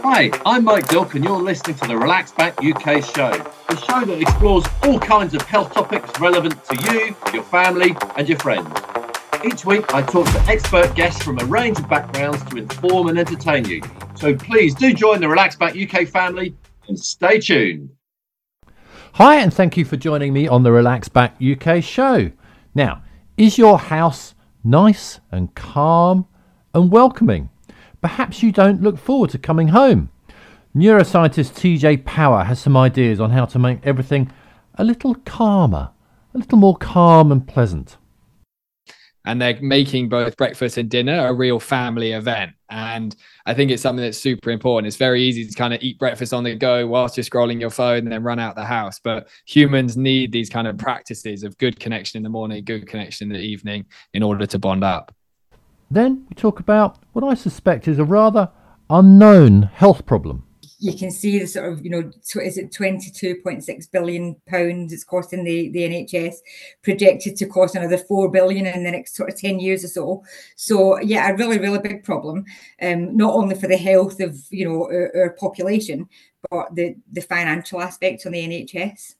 Hi, I'm Mike Dilk, and you're listening to the Relax Back UK show, the show that explores all kinds of health topics relevant to you, your family, and your friends. Each week, I talk to expert guests from a range of backgrounds to inform and entertain you. So please do join the Relax Back UK family and stay tuned. Hi, and thank you for joining me on the Relax Back UK show. Now, is your house nice and calm and welcoming? Perhaps you don't look forward to coming home. Neuroscientist TJ Power has some ideas on how to make everything a little calmer, a little more calm and pleasant and they're making both breakfast and dinner a real family event. And I think it's something that's super important. It's very easy to kind of eat breakfast on the go whilst you're scrolling your phone and then run out the house. But humans need these kind of practices of good connection in the morning, good connection in the evening in order to bond up. Then we talk about what I suspect is a rather unknown health problem. You can see the sort of you know is it 22.6 billion pounds it's costing the the nhs projected to cost another 4 billion in the next sort of 10 years or so. So yeah a really really big problem um not only for the health of you know our, our population but the the financial aspects on the nhs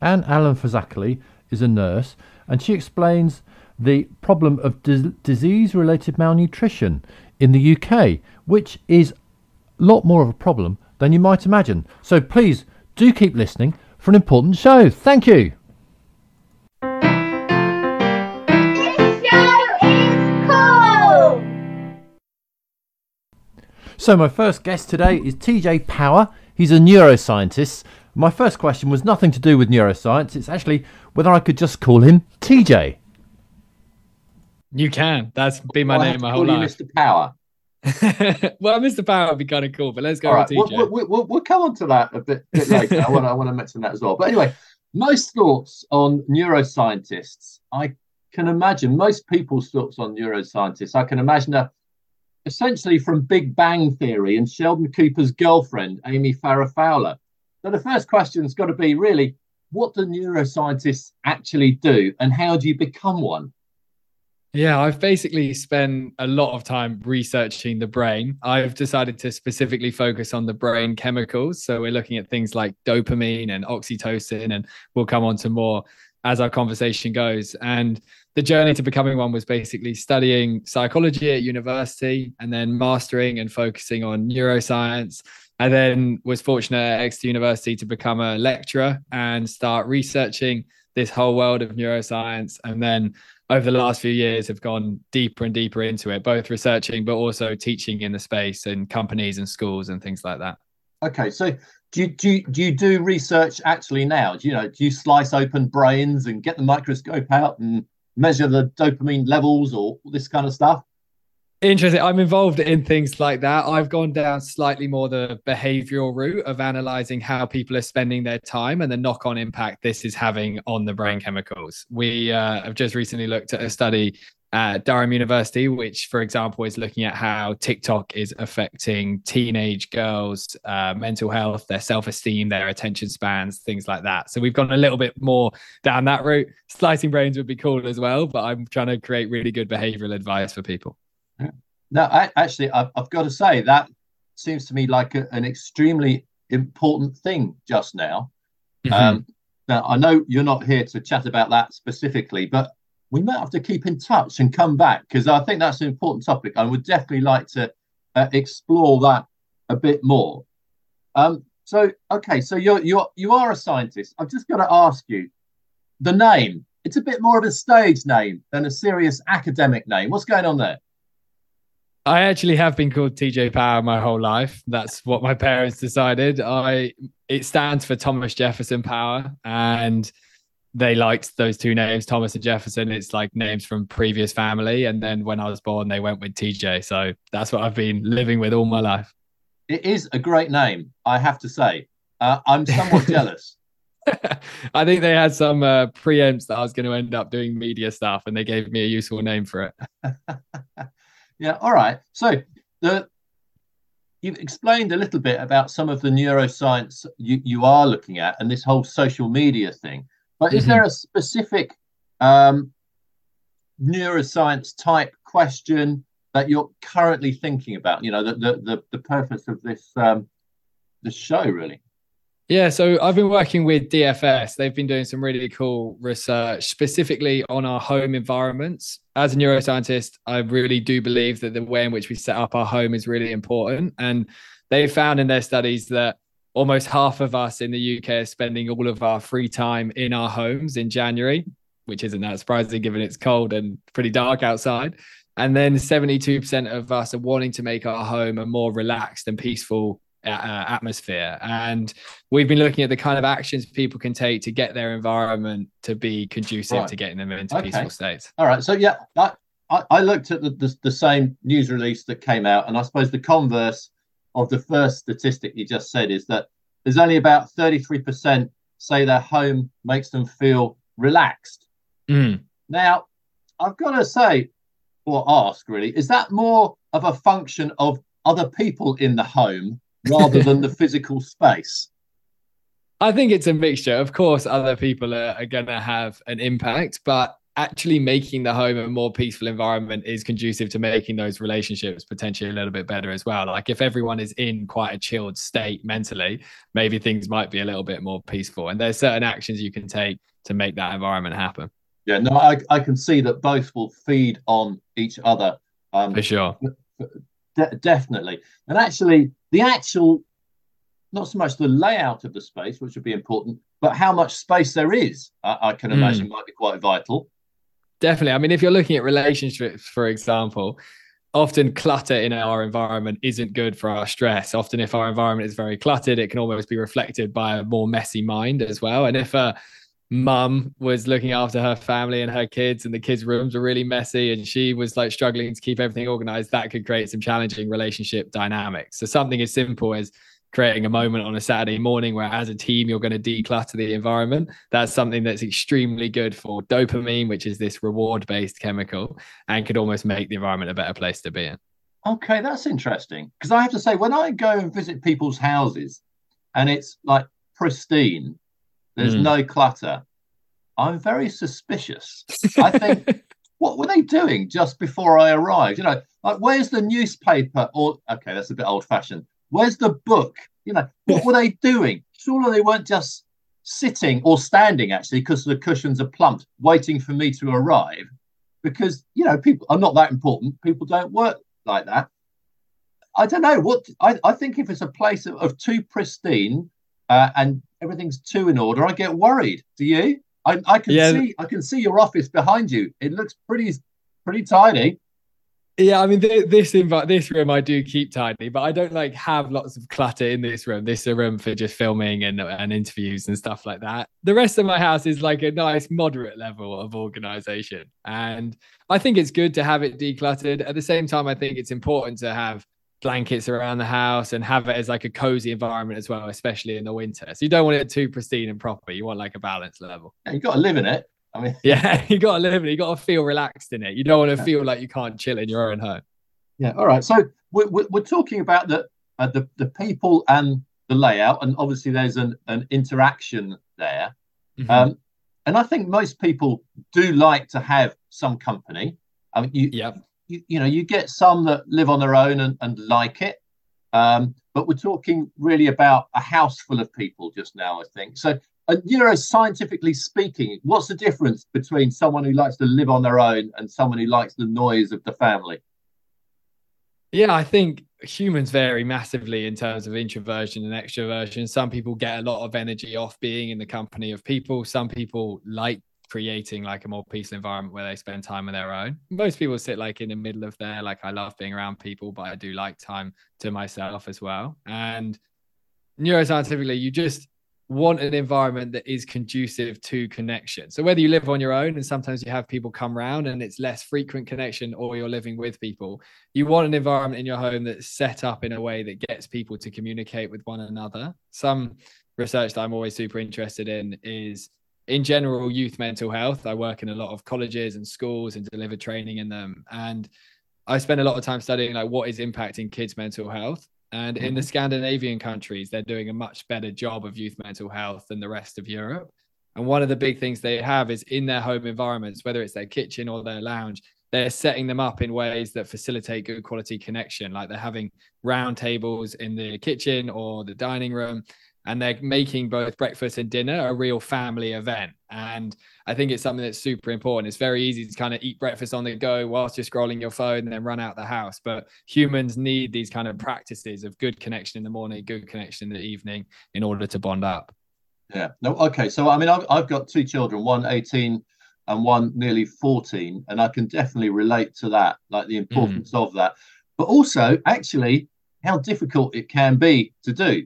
anne allen Fazakerley is a nurse and she explains the problem of di- disease related malnutrition in the uk which is a lot more of a problem than you might imagine. So please do keep listening for an important show. Thank you. So, my first guest today is TJ Power. He's a neuroscientist. My first question was nothing to do with neuroscience. It's actually whether I could just call him TJ. You can. That's been my name my whole life. Mr. Power. well, Mr. Power would be kind of cool, but let's go right. We'll, we'll, we'll, we'll, come on to that a bit, bit later. I want I want to mention that as well. But anyway, most thoughts on neuroscientists. I can imagine most people's thoughts on neuroscientists. I can imagine a, essentially from Big Bang Theory and Sheldon Cooper's girlfriend, Amy Farrah Fowler. So the first question's got to be really, what do neuroscientists actually do, and how do you become one? Yeah, I've basically spent a lot of time researching the brain. I've decided to specifically focus on the brain chemicals. So we're looking at things like dopamine and oxytocin, and we'll come on to more as our conversation goes. And the journey to becoming one was basically studying psychology at university and then mastering and focusing on neuroscience. I then was fortunate at Exeter University to become a lecturer and start researching this whole world of neuroscience. And then over the last few years have gone deeper and deeper into it, both researching but also teaching in the space and companies and schools and things like that. Okay, so do you, do you, do you do research actually now? Do you know do you slice open brains and get the microscope out and measure the dopamine levels or this kind of stuff? Interesting. I'm involved in things like that. I've gone down slightly more the behavioral route of analyzing how people are spending their time and the knock on impact this is having on the brain chemicals. We uh, have just recently looked at a study at Durham University, which, for example, is looking at how TikTok is affecting teenage girls' uh, mental health, their self esteem, their attention spans, things like that. So we've gone a little bit more down that route. Slicing brains would be cool as well, but I'm trying to create really good behavioral advice for people. No, I, actually, I've, I've, got to say that seems to me like a, an extremely important thing just now. Mm-hmm. Um, now, I know you're not here to chat about that specifically, but we might have to keep in touch and come back because I think that's an important topic. I would definitely like to uh, explore that a bit more. Um, so, okay, so you're you're you are a scientist. I've just got to ask you the name. It's a bit more of a stage name than a serious academic name. What's going on there? I actually have been called TJ Power my whole life. That's what my parents decided. I it stands for Thomas Jefferson Power, and they liked those two names, Thomas and Jefferson. It's like names from previous family, and then when I was born, they went with TJ. So that's what I've been living with all my life. It is a great name, I have to say. Uh, I'm somewhat jealous. I think they had some uh, preempts that I was going to end up doing media stuff, and they gave me a useful name for it. Yeah. All right. So the you've explained a little bit about some of the neuroscience you, you are looking at and this whole social media thing. But is mm-hmm. there a specific um, neuroscience type question that you're currently thinking about? You know, the the the, the purpose of this um, this show, really. Yeah, so I've been working with DFS. They've been doing some really cool research specifically on our home environments. As a neuroscientist, I really do believe that the way in which we set up our home is really important. And they found in their studies that almost half of us in the UK are spending all of our free time in our homes in January, which isn't that surprising given it's cold and pretty dark outside. And then 72% of us are wanting to make our home a more relaxed and peaceful atmosphere. And we've been looking at the kind of actions people can take to get their environment to be conducive right. to getting them into okay. peaceful states. All right. So, yeah, I, I looked at the, the, the same news release that came out, and I suppose the converse of the first statistic you just said is that there's only about 33% say their home makes them feel relaxed. Mm. Now, I've got to say, or ask really, is that more of a function of other people in the home rather than the physical space? I think it's a mixture. Of course, other people are, are going to have an impact, but actually making the home a more peaceful environment is conducive to making those relationships potentially a little bit better as well. Like if everyone is in quite a chilled state mentally, maybe things might be a little bit more peaceful. And there's certain actions you can take to make that environment happen. Yeah, no, I, I can see that both will feed on each other. Um, For sure. De- definitely. And actually, the actual, not so much the layout of the space, which would be important, but how much space there is, I, I can imagine mm. might be quite vital. Definitely. I mean, if you're looking at relationships, for example, often clutter in our environment isn't good for our stress. Often, if our environment is very cluttered, it can almost be reflected by a more messy mind as well. And if a mum was looking after her family and her kids, and the kids' rooms were really messy, and she was like struggling to keep everything organized, that could create some challenging relationship dynamics. So, something as simple as creating a moment on a Saturday morning where as a team you're going to declutter the environment. That's something that's extremely good for dopamine, which is this reward based chemical, and could almost make the environment a better place to be in. Okay, that's interesting. Because I have to say, when I go and visit people's houses and it's like pristine, there's mm. no clutter, I'm very suspicious. I think. what were they doing just before I arrived? You know, like where's the newspaper? Or okay, that's a bit old fashioned. Where's the book? You know, what were they doing? Surely they weren't just sitting or standing actually because the cushions are plumped, waiting for me to arrive. Because you know, people are not that important. People don't work like that. I don't know what I, I think if it's a place of, of too pristine uh, and everything's too in order, I get worried. Do you? I, I can yeah. see I can see your office behind you. It looks pretty pretty tidy. Yeah, I mean this invite this room I do keep tidy, but I don't like have lots of clutter in this room. This is a room for just filming and and interviews and stuff like that. The rest of my house is like a nice moderate level of organization, and I think it's good to have it decluttered. At the same time, I think it's important to have blankets around the house and have it as like a cozy environment as well, especially in the winter. So you don't want it too pristine and proper. You want like a balanced level. Yeah, you got to live in it. I mean, yeah, you got to live in it. You got to feel relaxed in it. You don't want to feel like you can't chill in your own home. Yeah. All right. So we're, we're talking about the, uh, the the people and the layout, and obviously there's an, an interaction there. Mm-hmm. Um, and I think most people do like to have some company. I mean, you, yep. You, you know, you get some that live on their own and, and like it. Um, but we're talking really about a house full of people just now, I think. So know, scientifically speaking, what's the difference between someone who likes to live on their own and someone who likes the noise of the family? Yeah, I think humans vary massively in terms of introversion and extroversion. Some people get a lot of energy off being in the company of people. Some people like creating like a more peaceful environment where they spend time on their own. Most people sit like in the middle of there. Like I love being around people, but I do like time to myself as well. And neuroscientifically, you just want an environment that is conducive to connection. So whether you live on your own and sometimes you have people come around and it's less frequent connection or you're living with people, you want an environment in your home that's set up in a way that gets people to communicate with one another. Some research that I'm always super interested in is in general youth mental health. I work in a lot of colleges and schools and deliver training in them and I spend a lot of time studying like what is impacting kids mental health and in the mm-hmm. Scandinavian countries, they're doing a much better job of youth mental health than the rest of Europe. And one of the big things they have is in their home environments, whether it's their kitchen or their lounge, they're setting them up in ways that facilitate good quality connection. Like they're having round tables in the kitchen or the dining room, and they're making both breakfast and dinner a real family event. And I think it's something that's super important. It's very easy to kind of eat breakfast on the go whilst you're scrolling your phone and then run out the house. But humans need these kind of practices of good connection in the morning, good connection in the evening in order to bond up. Yeah. No. Okay. So I mean, I've, I've got two children, one 18 and one nearly 14, and I can definitely relate to that, like the importance mm. of that, but also actually how difficult it can be to do.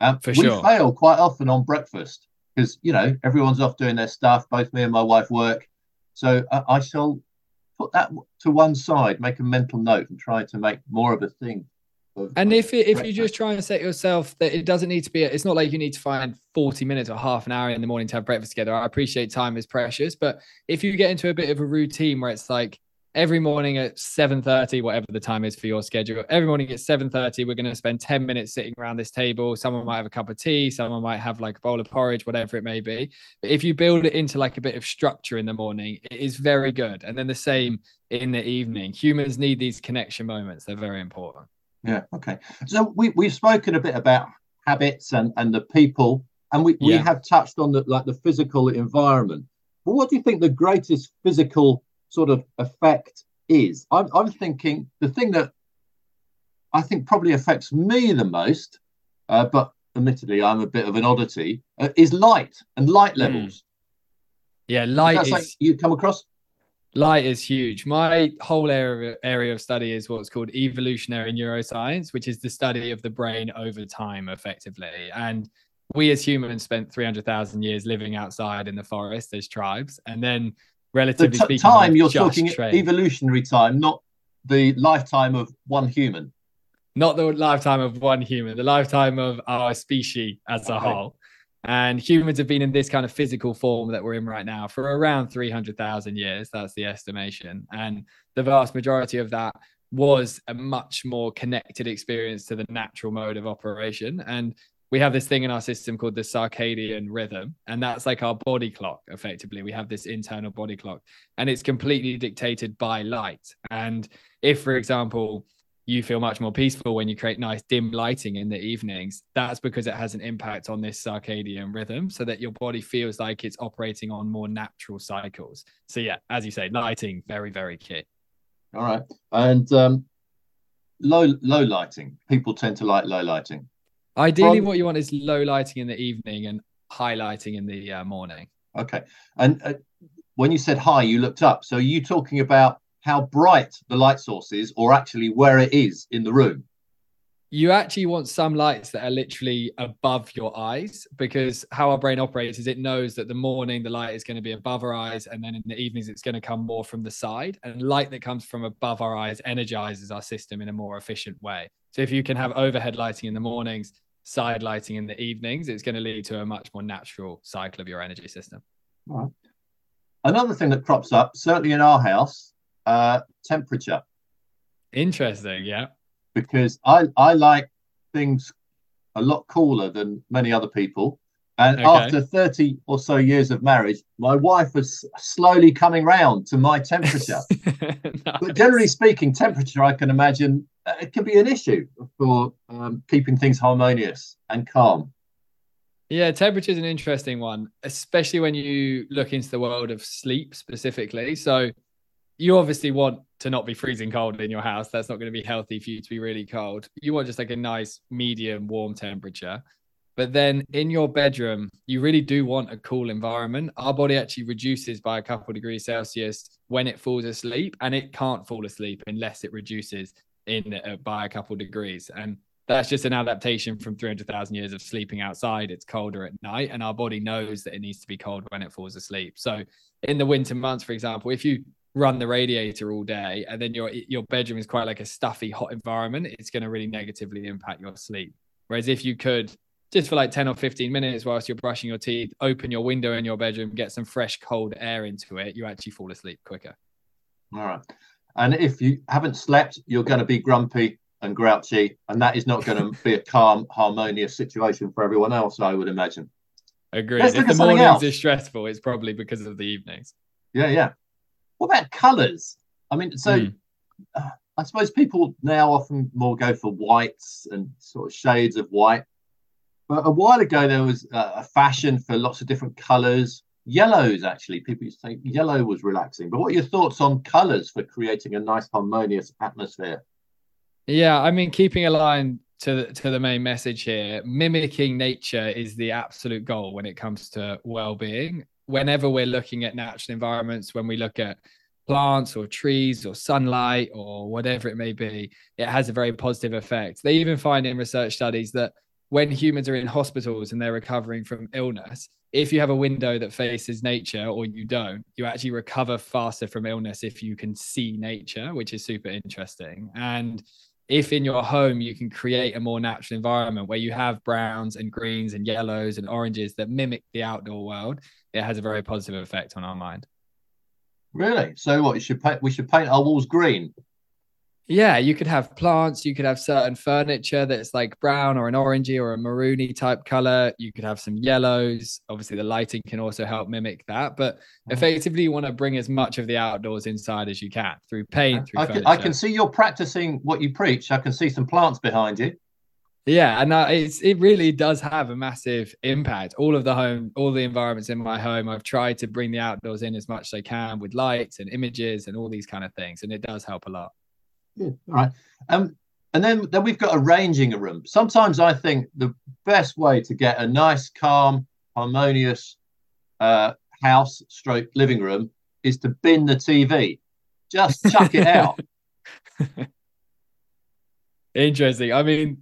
Um, For we sure. fail quite often on breakfast because you know everyone's off doing their stuff. Both me and my wife work, so I, I shall put that to one side, make a mental note, and try to make more of a thing and if it, if you just try and set yourself that it doesn't need to be, it's not like you need to find 40 minutes or half an hour in the morning to have breakfast together. I appreciate time is precious, but if you get into a bit of a routine where it's like every morning at 7:30, whatever the time is for your schedule, every morning at 7:30, we're going to spend 10 minutes sitting around this table. Someone might have a cup of tea, someone might have like a bowl of porridge, whatever it may be. But if you build it into like a bit of structure in the morning, it is very good. And then the same in the evening. Humans need these connection moments; they're very important. Yeah. Okay. So we we've spoken a bit about habits and and the people, and we, yeah. we have touched on the like the physical environment. But what do you think the greatest physical sort of effect is? I'm I'm thinking the thing that I think probably affects me the most, uh, but admittedly I'm a bit of an oddity, uh, is light and light hmm. levels. Mm. Yeah, light is you come across. Light is huge. My whole area area of study is what's called evolutionary neuroscience, which is the study of the brain over time, effectively. And we as humans spent 300,000 years living outside in the forest as tribes. And then, relatively the t- speaking, time you're talking evolutionary time, not the lifetime of one human. Not the lifetime of one human, the lifetime of our species as a whole. And humans have been in this kind of physical form that we're in right now for around 300,000 years. That's the estimation. And the vast majority of that was a much more connected experience to the natural mode of operation. And we have this thing in our system called the circadian rhythm. And that's like our body clock, effectively. We have this internal body clock, and it's completely dictated by light. And if, for example, you feel much more peaceful when you create nice dim lighting in the evenings that's because it has an impact on this circadian rhythm so that your body feels like it's operating on more natural cycles so yeah as you say lighting very very key all right and um low low lighting people tend to like low lighting ideally From... what you want is low lighting in the evening and high lighting in the uh, morning. Okay. And uh, when you said high you looked up. So are you talking about how bright the light source is or actually where it is in the room? You actually want some lights that are literally above your eyes because how our brain operates is it knows that the morning the light is going to be above our eyes and then in the evenings it's going to come more from the side. And light that comes from above our eyes energizes our system in a more efficient way. So if you can have overhead lighting in the mornings side lighting in the evenings it's going to lead to a much more natural cycle of your energy system right. another thing that crops up certainly in our house uh, temperature. Interesting, yeah. Because I I like things a lot cooler than many other people. And okay. after 30 or so years of marriage, my wife was slowly coming round to my temperature. nice. But generally speaking, temperature, I can imagine, it can be an issue for um, keeping things harmonious and calm. Yeah, temperature is an interesting one, especially when you look into the world of sleep specifically. So, you obviously want to not be freezing cold in your house. That's not going to be healthy for you to be really cold. You want just like a nice medium warm temperature. But then in your bedroom, you really do want a cool environment. Our body actually reduces by a couple degrees Celsius when it falls asleep, and it can't fall asleep unless it reduces in uh, by a couple degrees. And that's just an adaptation from 300,000 years of sleeping outside. It's colder at night, and our body knows that it needs to be cold when it falls asleep. So, in the winter months, for example, if you run the radiator all day and then your your bedroom is quite like a stuffy hot environment it's going to really negatively impact your sleep whereas if you could just for like 10 or 15 minutes whilst you're brushing your teeth open your window in your bedroom get some fresh cold air into it you actually fall asleep quicker all right and if you haven't slept you're going to be grumpy and grouchy and that is not going to be a calm harmonious situation for everyone else i would imagine Agreed. if the mornings else. are stressful it's probably because of the evenings yeah yeah what about colours? I mean, so mm. uh, I suppose people now often more go for whites and sort of shades of white. But a while ago, there was a fashion for lots of different colors. Yellows, actually, people used to say yellow was relaxing. But what are your thoughts on colors for creating a nice, harmonious atmosphere? Yeah, I mean, keeping aligned to the, to the main message here, mimicking nature is the absolute goal when it comes to well-being. Whenever we're looking at natural environments, when we look at plants or trees or sunlight or whatever it may be, it has a very positive effect. They even find in research studies that when humans are in hospitals and they're recovering from illness, if you have a window that faces nature or you don't, you actually recover faster from illness if you can see nature, which is super interesting. And if in your home you can create a more natural environment where you have browns and greens and yellows and oranges that mimic the outdoor world, it has a very positive effect on our mind. Really? So what? You should paint. We should paint our walls green. Yeah, you could have plants. You could have certain furniture that's like brown or an orangey or a maroony type color. You could have some yellows. Obviously, the lighting can also help mimic that. But mm-hmm. effectively, you want to bring as much of the outdoors inside as you can through paint. Through I, can, I can see you're practicing what you preach. I can see some plants behind you. Yeah, and uh, it's it really does have a massive impact. All of the home, all the environments in my home, I've tried to bring the outdoors in as much as I can with lights and images and all these kind of things, and it does help a lot. All right. Um, and then, then we've got arranging a room. Sometimes I think the best way to get a nice, calm, harmonious uh, house stroke living room is to bin the TV. Just chuck it out. Interesting. I mean,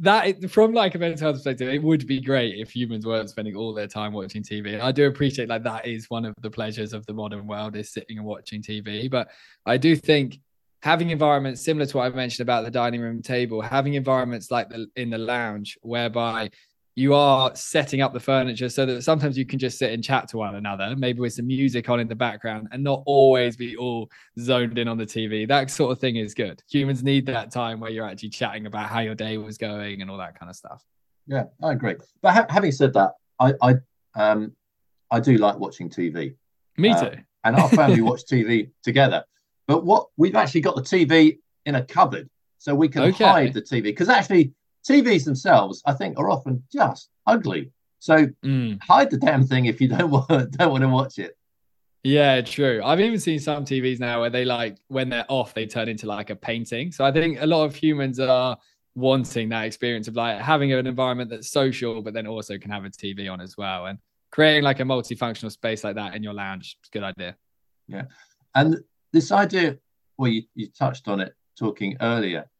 that from like a mental health perspective, it would be great if humans weren't spending all their time watching TV. I do appreciate like that is one of the pleasures of the modern world is sitting and watching TV. But I do think having environments similar to what I mentioned about the dining room table, having environments like the in the lounge whereby you are setting up the furniture so that sometimes you can just sit and chat to one another, maybe with some music on in the background and not always be all zoned in on the TV. That sort of thing is good. Humans need that time where you're actually chatting about how your day was going and all that kind of stuff. Yeah, I agree. But ha- having said that, I, I, um, I do like watching TV. Me uh, too. and our family watch TV together. But what we've actually got the TV in a cupboard so we can okay. hide the TV because actually TVs themselves, I think, are often just ugly. So mm. hide the damn thing if you don't want don't want to watch it. Yeah, true. I've even seen some TVs now where they like when they're off, they turn into like a painting. So I think a lot of humans are wanting that experience of like having an environment that's social, but then also can have a TV on as well. And creating like a multifunctional space like that in your lounge is a good idea. Yeah. And this idea, well, you, you touched on it talking earlier,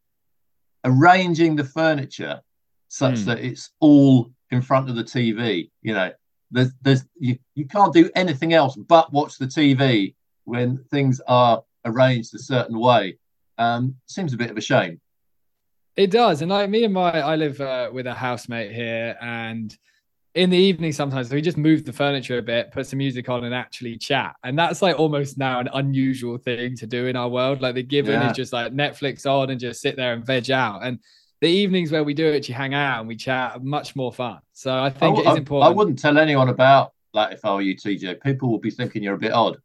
arranging the furniture such mm. that it's all in front of the TV. You know, there's there's you, you can't do anything else but watch the TV when things are arranged a certain way. Um, seems a bit of a shame. It does, and like me and my, I live uh, with a housemate here, and in the evening sometimes we just move the furniture a bit put some music on and actually chat. And that's like almost now an unusual thing to do in our world. Like the given yeah. is just like netflix on and just sit there and veg out. And the evenings where we do it you hang out and we chat much more fun. So i think I, it is important i wouldn't tell anyone about like if i were you tj people will be thinking you're a bit odd.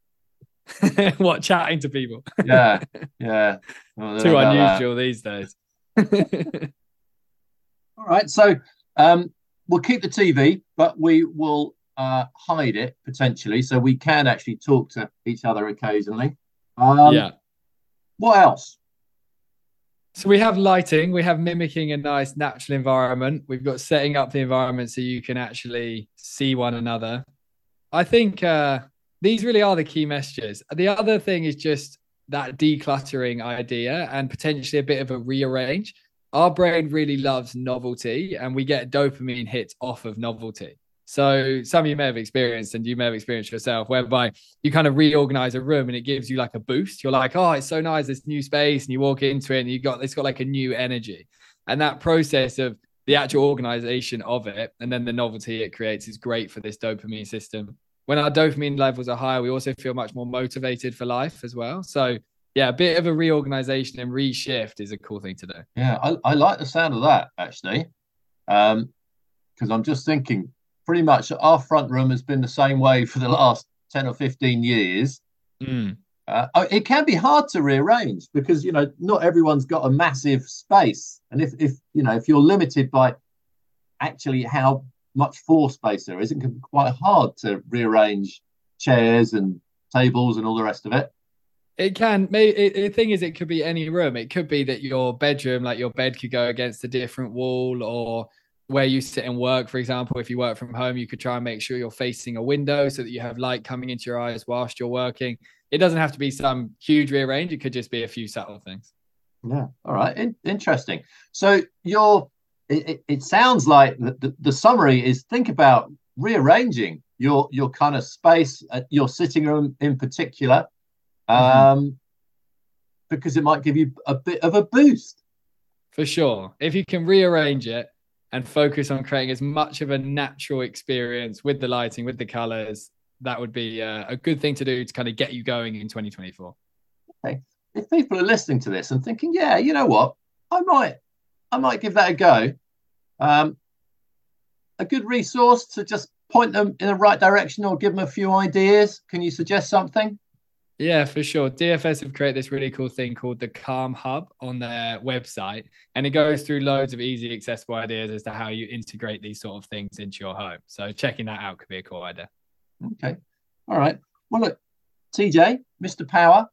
What chatting to people? Yeah yeah. Well, too unusual that. these days. All right so um we'll keep the TV, but we will uh, hide it potentially, so we can actually talk to each other occasionally. Um, yeah. What else? So we have lighting, we have mimicking a nice natural environment. We've got setting up the environment so you can actually see one another. I think uh, these really are the key messages. The other thing is just that decluttering idea and potentially a bit of a rearrange our brain really loves novelty and we get dopamine hits off of novelty. So some of you may have experienced and you may have experienced yourself whereby you kind of reorganize a room and it gives you like a boost. You're like, oh, it's so nice, this new space, and you walk into it and you got it's got like a new energy. And that process of the actual organization of it and then the novelty it creates is great for this dopamine system. When our dopamine levels are higher, we also feel much more motivated for life as well. So yeah, a bit of a reorganization and reshift is a cool thing to do. Yeah, I, I like the sound of that actually. Um, because I'm just thinking pretty much our front room has been the same way for the last 10 or 15 years. Mm. Uh, it can be hard to rearrange because you know not everyone's got a massive space, and if if you know if you're limited by actually how much floor space there is, it can be quite hard to rearrange chairs and tables and all the rest of it. It can. Maybe the thing is, it could be any room. It could be that your bedroom, like your bed, could go against a different wall, or where you sit and work. For example, if you work from home, you could try and make sure you're facing a window so that you have light coming into your eyes whilst you're working. It doesn't have to be some huge rearrange. It could just be a few subtle things. Yeah. All right. In- interesting. So your it, it, sounds like the, the, the, summary is think about rearranging your your kind of space, uh, your sitting room in particular, mm-hmm. um, because it might give you a bit of a boost. For sure, if you can rearrange it and focus on creating as much of a natural experience with the lighting, with the colors, that would be a, a good thing to do to kind of get you going in 2024. Okay. If people are listening to this and thinking, yeah, you know what, I might, I might give that a go. Um, a good resource to just point them in the right direction or give them a few ideas. Can you suggest something? Yeah, for sure. DFS have created this really cool thing called the Calm Hub on their website, and it goes through loads of easy, accessible ideas as to how you integrate these sort of things into your home. So checking that out could be a cool idea. Okay. All right. Well, look, TJ, Mr. Power,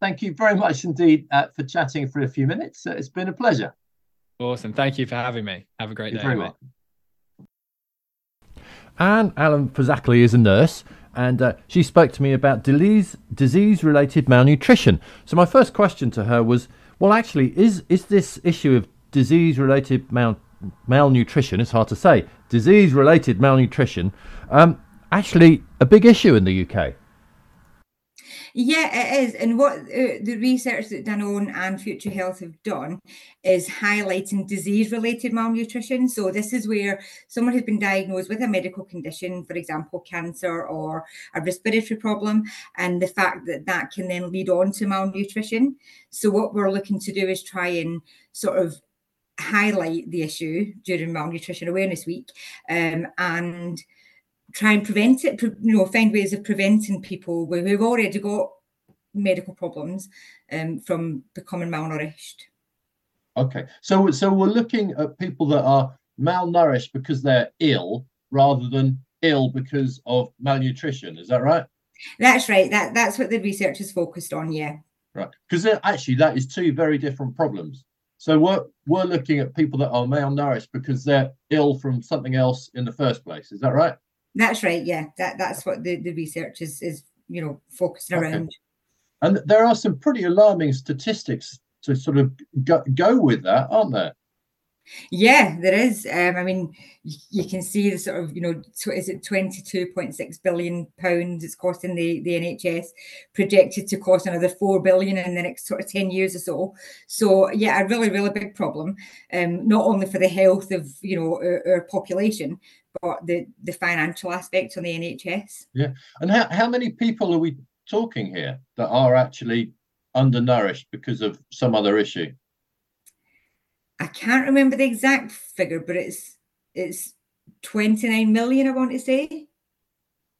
thank you very much indeed uh, for chatting for a few minutes. Uh, it's been a pleasure. Awesome. Thank you for having me. Have a great You're day. Very well. And Alan Fazakerley is a nurse and uh, she spoke to me about disease related malnutrition. So my first question to her was, well, actually, is is this issue of disease related mal- malnutrition? It's hard to say. Disease related malnutrition, um, actually a big issue in the UK. Yeah, it is. And what uh, the research that Danone and Future Health have done is highlighting disease related malnutrition. So, this is where someone has been diagnosed with a medical condition, for example, cancer or a respiratory problem, and the fact that that can then lead on to malnutrition. So, what we're looking to do is try and sort of highlight the issue during Malnutrition Awareness Week um, and try and prevent it, you know, find ways of preventing people who've already got medical problems um, from becoming malnourished. Okay, so so we're looking at people that are malnourished because they're ill rather than ill because of malnutrition. Is that right? That's right. That that's what the research is focused on. Yeah. Right, because actually that is two very different problems. So we're we're looking at people that are malnourished because they're ill from something else in the first place. Is that right? That's right. Yeah, that that's what the, the research is is you know focusing okay. around. And there are some pretty alarming statistics to sort of go, go with that, aren't there? Yeah, there is. Um, I mean, you can see the sort of, you know, is it 22.6 billion pounds it's costing the, the NHS, projected to cost another 4 billion in the next sort of 10 years or so. So, yeah, a really, really big problem, um, not only for the health of, you know, our, our population, but the, the financial aspects on the NHS. Yeah. And how, how many people are we talking here that are actually undernourished because of some other issue? I can't remember the exact figure, but it's it's 29 million, I want to say.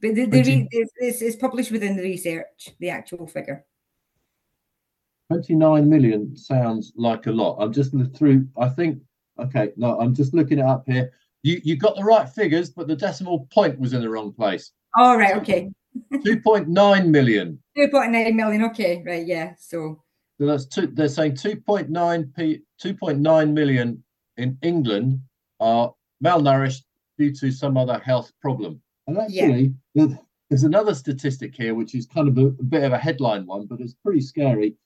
But the, the it's, it's published within the research, the actual figure. 29 million sounds like a lot. I'm just through, I think, okay, no, I'm just looking it up here. You you got the right figures, but the decimal point was in the wrong place. All right, okay. 2.9 million. 2.9 million. Okay, right. Yeah. So that's two, they're saying 2.9 p 2.9 million in England are malnourished due to some other health problem. And actually, yeah. there's another statistic here, which is kind of a, a bit of a headline one, but it's pretty scary.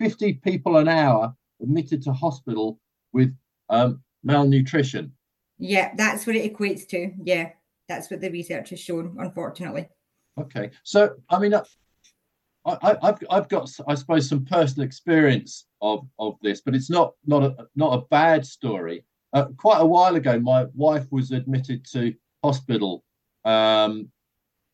50 people an hour admitted to hospital with um, malnutrition. Yeah, that's what it equates to. Yeah, that's what the research has shown, unfortunately. Okay, so I mean, uh, I, have I've got I suppose some personal experience of of this, but it's not not a not a bad story. Uh, quite a while ago, my wife was admitted to hospital. Um,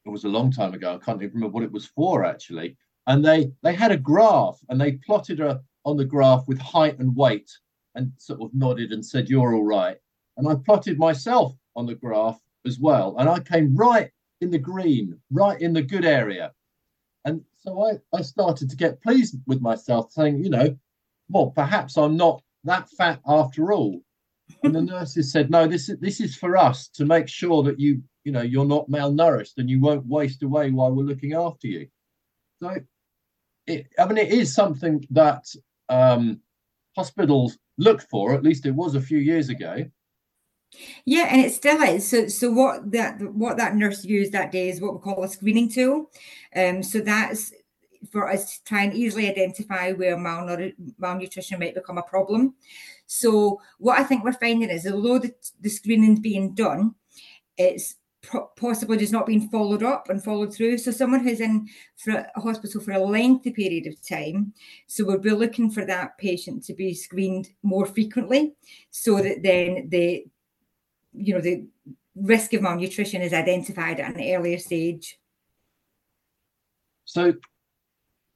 it was a long time ago. I can't even remember what it was for actually. And they they had a graph and they plotted her on the graph with height and weight and sort of nodded and said, "You're all right." And I plotted myself on the graph as well, and I came right in the green, right in the good area. And so I, I started to get pleased with myself, saying, you know, well, perhaps I'm not that fat after all. And the nurses said, no, this is this is for us to make sure that you, you know, you're not malnourished and you won't waste away while we're looking after you. So it, I mean, it is something that um, hospitals look for. At least it was a few years ago. Yeah, and it still is. So, so what that what that nurse used that day is what we call a screening tool. Um, so that's for us to try and easily identify where malnutrition might become a problem. So, what I think we're finding is, although the, the screening's being done, it's possibly just not being followed up and followed through. So someone who's in for a hospital for a lengthy period of time, so we'll be looking for that patient to be screened more frequently, so that then the, you know, the risk of malnutrition is identified at an earlier stage. So,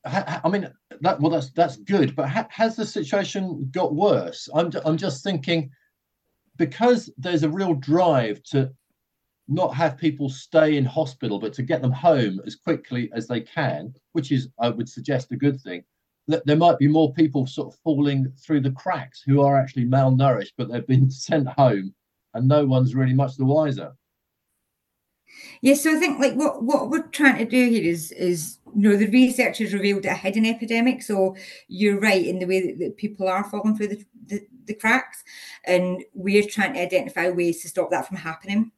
I mean, that well, that's that's good. But has the situation got worse? I'm I'm just thinking because there's a real drive to not have people stay in hospital, but to get them home as quickly as they can, which is, I would suggest, a good thing. That there might be more people sort of falling through the cracks who are actually malnourished, but they've been sent home, and no one's really much the wiser. Yes, so I think like what what we're trying to do here is is you know the research has revealed a hidden epidemic. So you're right in the way that, that people are falling through the, the, the cracks, and we're trying to identify ways to stop that from happening.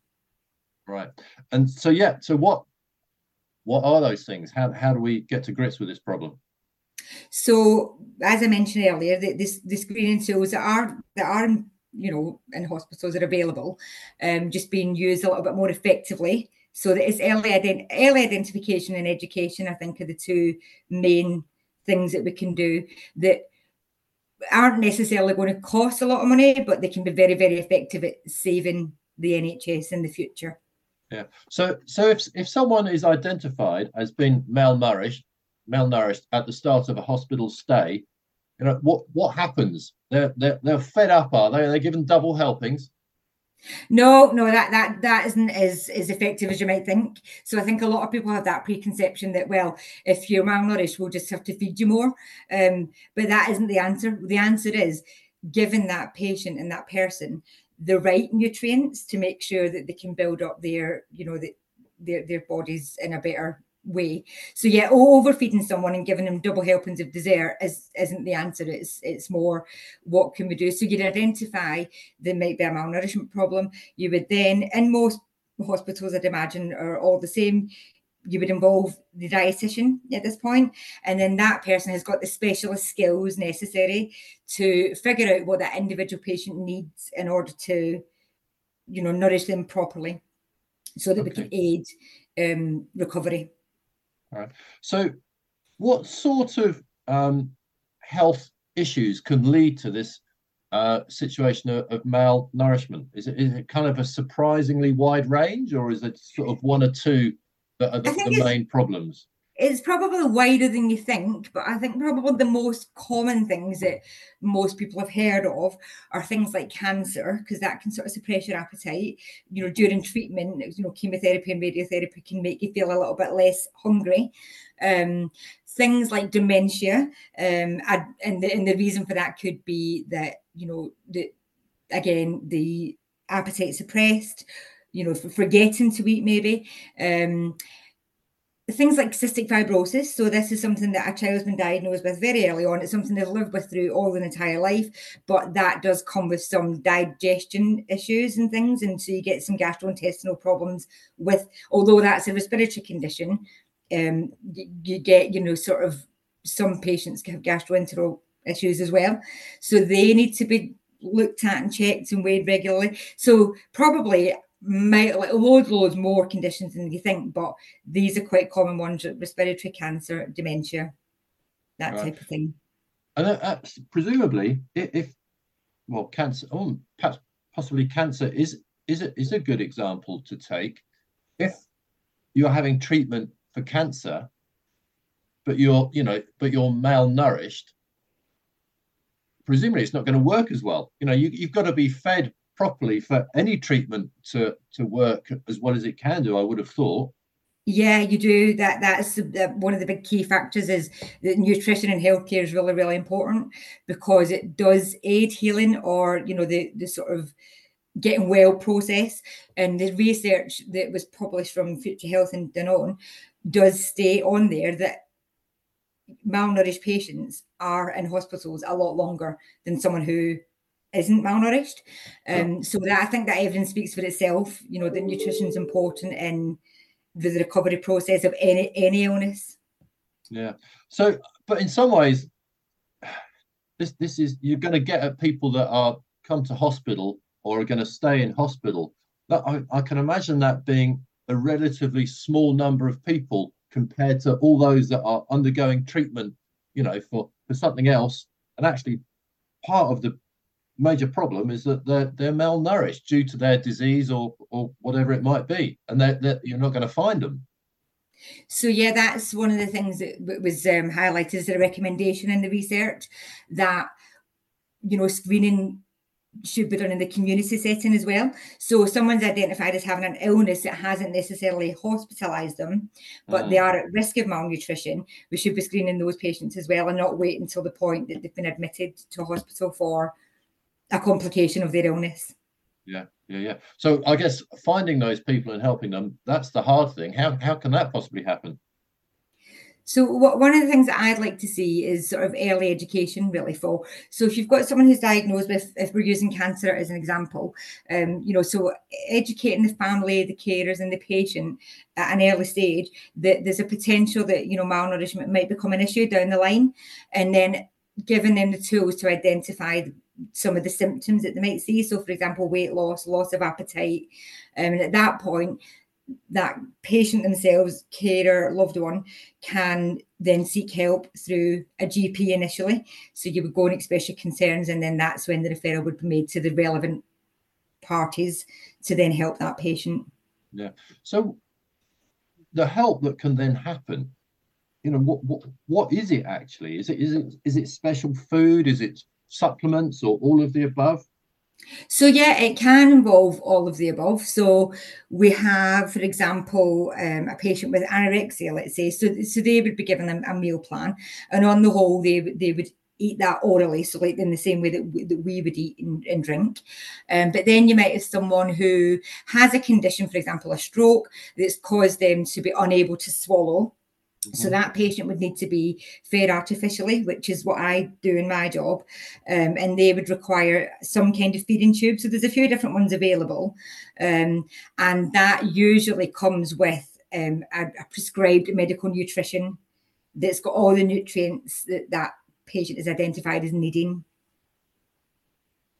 Right. And so yeah, so what what are those things? How how do we get to grips with this problem? So as I mentioned earlier, the, this the screening tools that are that are you know in hospitals are available, um, just being used a little bit more effectively. So that it's early ident- early identification and education. I think are the two main things that we can do that aren't necessarily going to cost a lot of money, but they can be very very effective at saving the NHS in the future. Yeah. So so if if someone is identified as being malnourished, malnourished at the start of a hospital stay, you know what what happens? They're they're, they're fed up, are they? They're given double helpings? No, no, that that that isn't as as effective as you might think. So I think a lot of people have that preconception that well, if you're malnourished, we'll just have to feed you more. Um, but that isn't the answer. The answer is given that patient and that person the right nutrients to make sure that they can build up their, you know, the, their their bodies in a better way. So yeah, overfeeding someone and giving them double helpings of dessert is isn't the answer. It's it's more what can we do? So you'd identify there might be a malnourishment problem. You would then, in most hospitals, I'd imagine, are all the same you would involve the dietitian at this point and then that person has got the specialist skills necessary to figure out what that individual patient needs in order to you know nourish them properly so that okay. we can aid um, recovery all right so what sort of um, health issues can lead to this uh, situation of, of, malnourishment? Is it, is it kind of a surprisingly wide range, or is it sort of one or two that are the, the main problems? It's probably wider than you think, but I think probably the most common things that most people have heard of are things like cancer, because that can sort of suppress your appetite. You know, during treatment, you know, chemotherapy and radiotherapy can make you feel a little bit less hungry. Um, things like dementia, um, and the, and the reason for that could be that you know the again the appetite suppressed you know, forgetting to eat maybe. Um, things like cystic fibrosis. So this is something that a child's been diagnosed with very early on. It's something they've lived with through all their entire life, but that does come with some digestion issues and things. And so you get some gastrointestinal problems with, although that's a respiratory condition, um, you, you get, you know, sort of some patients have gastrointestinal issues as well. So they need to be looked at and checked and weighed regularly. So probably might like loads, loads more conditions than you think, but these are quite common ones: respiratory cancer, dementia, that right. type of thing. And uh, presumably, if, if well, cancer, oh, perhaps possibly cancer is is a, is a good example to take. If you're having treatment for cancer, but you're you know but you're malnourished, presumably it's not going to work as well. You know, you, you've got to be fed properly for any treatment to to work as well as it can do. I would have thought. Yeah, you do. That that's one of the big key factors is that nutrition and healthcare is really really important because it does aid healing or you know the the sort of getting well process. And the research that was published from Future Health and Danone does stay on there that malnourished patients are in hospitals a lot longer than someone who isn't malnourished. Um, so that I think that evidence speaks for itself. You know, that nutrition is important in the recovery process of any any illness. Yeah. So, but in some ways, this this is you're going to get at people that are come to hospital or are going to stay in hospital. That I, I can imagine that being a relatively small number of people compared to all those that are undergoing treatment, you know, for for something else. And actually, part of the major problem is that they're they're malnourished due to their disease or or whatever it might be, and that that you're not going to find them. So yeah, that's one of the things that was um, highlighted as a recommendation in the research that you know screening should be done in the community setting as well. So if someone's identified as having an illness that hasn't necessarily hospitalized them, but they mm. are at risk of malnutrition, we should be screening those patients as well and not wait until the point that they've been admitted to hospital for a complication of their illness. Yeah, yeah, yeah. So I guess finding those people and helping them, that's the hard thing. How how can that possibly happen? So what, one of the things that I'd like to see is sort of early education really for. So if you've got someone who's diagnosed with, if we're using cancer as an example, um, you know, so educating the family, the carers and the patient at an early stage that there's a potential that, you know, malnourishment might become an issue down the line and then giving them the tools to identify some of the symptoms that they might see. So, for example, weight loss, loss of appetite. Um, and at that point, that patient themselves, carer, loved one, can then seek help through a GP initially. So you would go and express your concerns, and then that's when the referral would be made to the relevant parties to then help that patient. Yeah. So the help that can then happen, you know, what what what is it actually? Is it is it is it special food? Is it supplements or all of the above? So yeah, it can involve all of the above. So we have, for example, um, a patient with anorexia, let's say. So so they would be given a, a meal plan, and on the whole, they they would eat that orally, so like in the same way that we, that we would eat and, and drink. Um, but then you might have someone who has a condition, for example, a stroke, that's caused them to be unable to swallow so mm-hmm. that patient would need to be fed artificially, which is what I do in my job, um, and they would require some kind of feeding tube. So there's a few different ones available, um, and that usually comes with um, a, a, prescribed medical nutrition that's got all the nutrients that that patient is identified as needing.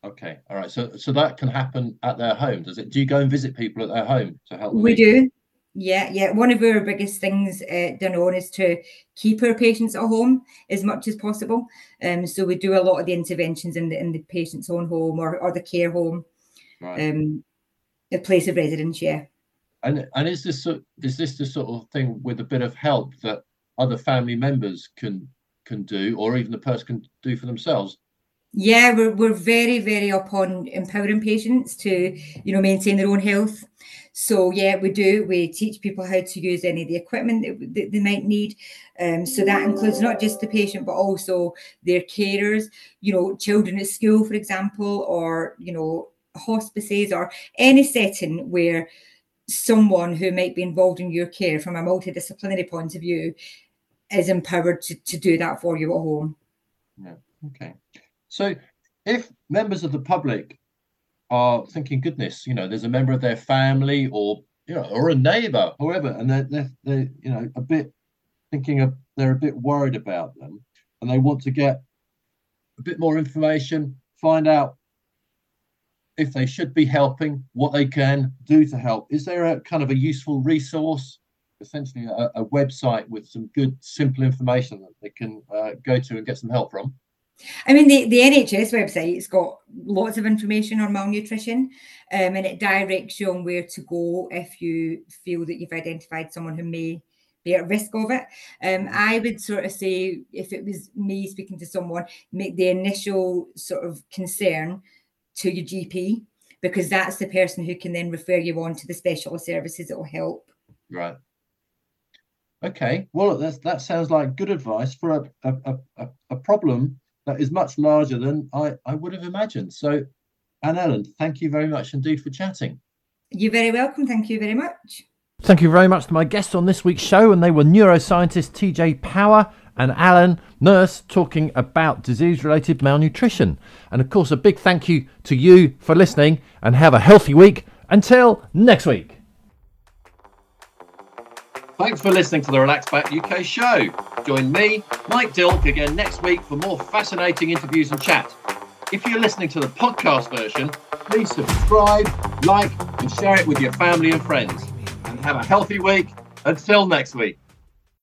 Okay, all right. So so that can happen at their home. Does it? Do you go and visit people at their home to help? We do. Yeah, yeah. One of our biggest things uh, Danone is to keep our patients at home as much as possible. Um, so we do a lot of the interventions in the in the patient's own home or, or the care home, right. um, a place of residence. Yeah. And and is this is this the sort of thing with a bit of help that other family members can can do, or even the person can do for themselves? Yeah, we're, we're very, very up on empowering patients to, you know, maintain their own health. So yeah, we do. We teach people how to use any of the equipment that, that they might need. Um, so that includes not just the patient, but also their carers, you know, children at school, for example, or, you know, hospices or any setting where someone who might be involved in your care from a multidisciplinary point of view is empowered to, to do that for you at home. Yeah. Okay. So if members of the public are thinking, goodness, you know, there's a member of their family or you know, or a neighbor, whoever, and they're, they're, they're you know a bit thinking of they're a bit worried about them, and they want to get a bit more information, find out if they should be helping, what they can do to help. Is there a kind of a useful resource, essentially a, a website with some good, simple information that they can uh, go to and get some help from? I mean, the, the NHS website's got lots of information on malnutrition um, and it directs you on where to go if you feel that you've identified someone who may be at risk of it. Um, I would sort of say, if it was me speaking to someone, make the initial sort of concern to your GP because that's the person who can then refer you on to the specialist services that will help. Right. Okay. Well, that sounds like good advice for a, a, a, a problem that is much larger than I, I would have imagined. So, Anne Ellen, thank you very much indeed for chatting. You're very welcome. Thank you very much. Thank you very much to my guests on this week's show, and they were neuroscientist TJ Power and Alan Nurse talking about disease related malnutrition. And of course, a big thank you to you for listening and have a healthy week. Until next week. Thanks for listening to the Relax Back UK show. Join me, Mike Dilk, again next week for more fascinating interviews and chat. If you're listening to the podcast version, please subscribe, like, and share it with your family and friends. And have a healthy week. Until next week.